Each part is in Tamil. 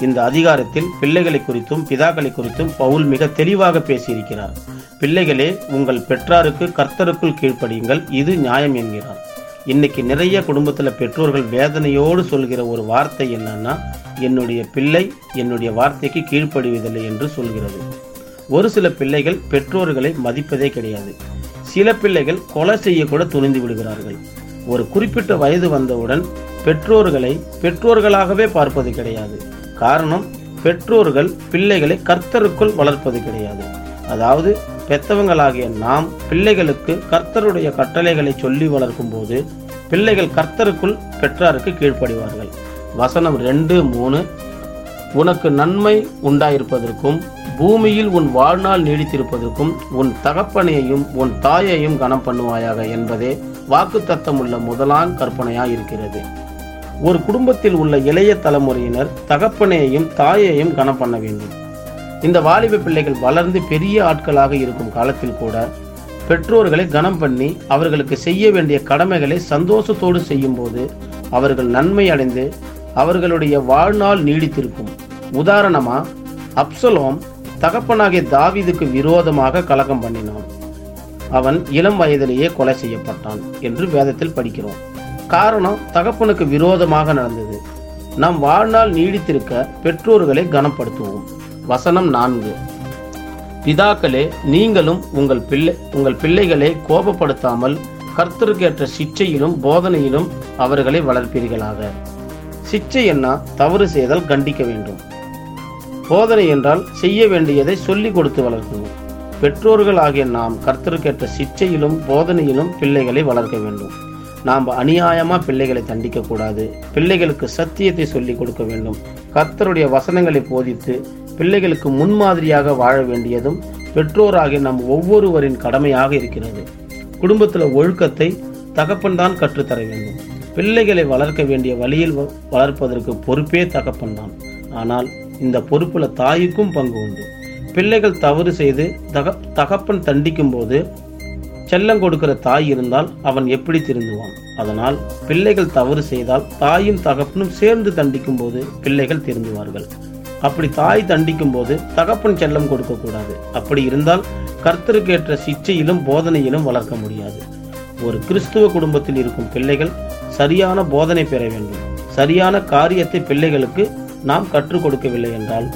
இந்த அதிகாரத்தில் பிள்ளைகளை குறித்தும் பிதாக்களை குறித்தும் பவுல் மிக தெளிவாக பேசியிருக்கிறார். பிள்ளைகளே உங்கள் பெற்றாருக்கு கர்த்தருக்குள் கீழ்ப்படியுங்கள் இது நியாயம் என்கிறார். இன்னைக்கு நிறைய குடும்பத்தில் பெற்றோர்கள் வேதனையோடு சொல்கிற ஒரு வார்த்தை என்னன்னா என்னுடைய பிள்ளை என்னுடைய வார்த்தைக்கு கீழ்ப்படுவதில்லை என்று சொல்கிறது. ஒரு சில பிள்ளைகள் பெற்றோர்களை மதிப்பதே கிடையாது. சில பிள்ளைகள் கொலை செய்யக்கூட துணிந்து விடுகிறார்கள். ஒரு குறிப்பிட்ட வயது வந்தவுடன் பெற்றோர்களை பெற்றோர்களாகவே பார்ப்பது கிடையாது. காரணம் பெற்றோர்கள் பிள்ளைகளை கர்த்தருக்குள் வளர்ப்பது கிடையாது. அதாவது பெத்தவங்களாகிய நாம் பிள்ளைகளுக்கு கர்த்தருடைய கட்டளைகளை சொல்லி வளர்க்கும் போது பிள்ளைகள் கர்த்தருக்குள் பெற்றாருக்கு கீழ்ப்படிவார்கள். வசனம் ரெண்டு மூணு. உனக்கு நன்மை உண்டாயிருப்பதற்கும் பூமியில் உன் வாழ்நாள் நீடித்திருப்பதற்கும் உன் தகப்பனையையும் உன் தாயையும் கனம் பண்ணுவாயாக என்பதே வாக்குத்தத்தம் உள்ள முதலாம் கற்பனையாய் இருக்கிறது ஒரு குடும்பத்தில் உள்ள இளைய தலைமுறையினர் தகப்பனையையும் தாயையும் கனம் பண்ண வேண்டும். இந்த வாலிப பிள்ளைகள் வளர்ந்து பெரிய ஆட்களாக இருக்கும் காலத்தில் கூட பெற்றோர்களை கனம் பண்ணி அவர்களுக்கு செய்ய வேண்டிய கடமைகளை சந்தோஷத்தோடு செய்யும்போது அவர்கள் நன்மை அடைந்து அவர்களுடைய வாழ்நாள் நீடித்திருக்கும். உதாரணமா அப்சலோம் தகப்பனாகிய தாவிதுக்கு விரோதமாக கலகம் பண்ணினான். அவன் இளம் வயதிலேயே கொலை செய்யப்பட்டான் என்று வேதத்தில் படிக்கிறோம். காரணம் தகப்பனுக்கு விரோதமாக நடந்தது. நம் வாழ்நாள் நீடித்திருக்க பெற்றோர்களை கனப்படுத்துவோம். வசனம் நான்கு. பிதாக்களே நீங்களும் உங்கள் பிள்ளை உங்கள் பிள்ளைகளை கோபப்படுத்தாமல் கர்த்தருக்கேற்ற சிச்சையிலும் போதனையிலும் அவர்களை வளர்ப்பீர்களாக. சிச்சை என்ன தவறு செய்தால் கண்டிக்க வேண்டும். போதனை என்றால் செய்ய வேண்டியதை சொல்லிக் கொடுத்து வளர்க்கணும் பெற்றோர்கள் ஆகிய நாம் கர்த்தருக்கேற்ற சிச்சையிலும் போதனையிலும் பிள்ளைகளை வளர்க்க வேண்டும். நாம் அநியாயமா பிள்ளைகளை தண்டிக்க கூடாது. பிள்ளைகளுக்கு சத்தியத்தை சொல்லிக் கொடுக்க வேண்டும். கர்த்தருடைய வசனங்களை போதித்து பிள்ளைகளுக்கு முன்மாதிரியாக வாழ வேண்டியதும் பெற்றோராகிய நம் ஒவ்வொருவரின் கடமையாக இருக்கிறது. குடும்பத்தில் ஒழுக்கத்தை தகப்பன் தான் கற்றுத்தர வேண்டும். பிள்ளைகளை வளர்க்க வேண்டிய வழியில் வ- வளர்ப்பதற்கு பொறுப்பே தகப்பன் தான். ஆனால் இந்த பொறுப்புல தாய்க்கும் பங்கு உண்டு. பிள்ளைகள் தவறு செய்து தக தகப்பன் தண்டிக்கும் போது செல்லம் கொடுக்கிற தாய் இருந்தால் அவன் எப்படி திருந்துவான்? அதனால் பிள்ளைகள் தவறு செய்தால் தாயும் தகப்பனும் சேர்ந்து தண்டிக்கும் போது பிள்ளைகள் திருந்துவார்கள். அப்படி தாய் தண்டிக்கும் போது தகப்பன் செல்லம் கொடுக்கக்கூடாது. அப்படி இருந்தால் கர்த்தருக்கேற்ற சிச்சையிலும் போதனையிலும் வளர்க்க முடியாது. ஒரு கிறிஸ்துவ குடும்பத்தில் இருக்கும் பிள்ளைகள் சரியான போதனை பெற வேண்டும். சரியான காரியத்தை பிள்ளைகளுக்கு நாம் கற்றுக் கொடுக்கவில்லை என்றால்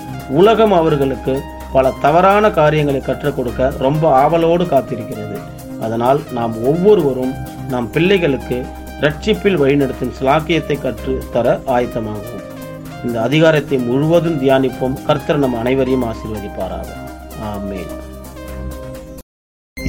உலகம் அவர்களுக்கு பல தவறான காரியங்களை கற்றுக் கொடுக்க ரொம்ப ஆவலோடு காத்திருக்கிறது. அதனால் நாம் ஒவ்வொருவரும் நம் பிள்ளைகளுக்கு ரட்சிப்பில் வழிநடத்தும் சிலாக்கியத்தை கற்று தர ஆயத்தமாகும் இந்த அதிகாரத்தை முழுவதும் தியானிப்போம். கர்த்தர் நம் அனைவரையும் ஆசீர்வதிப்பாராக. ஆமேன்.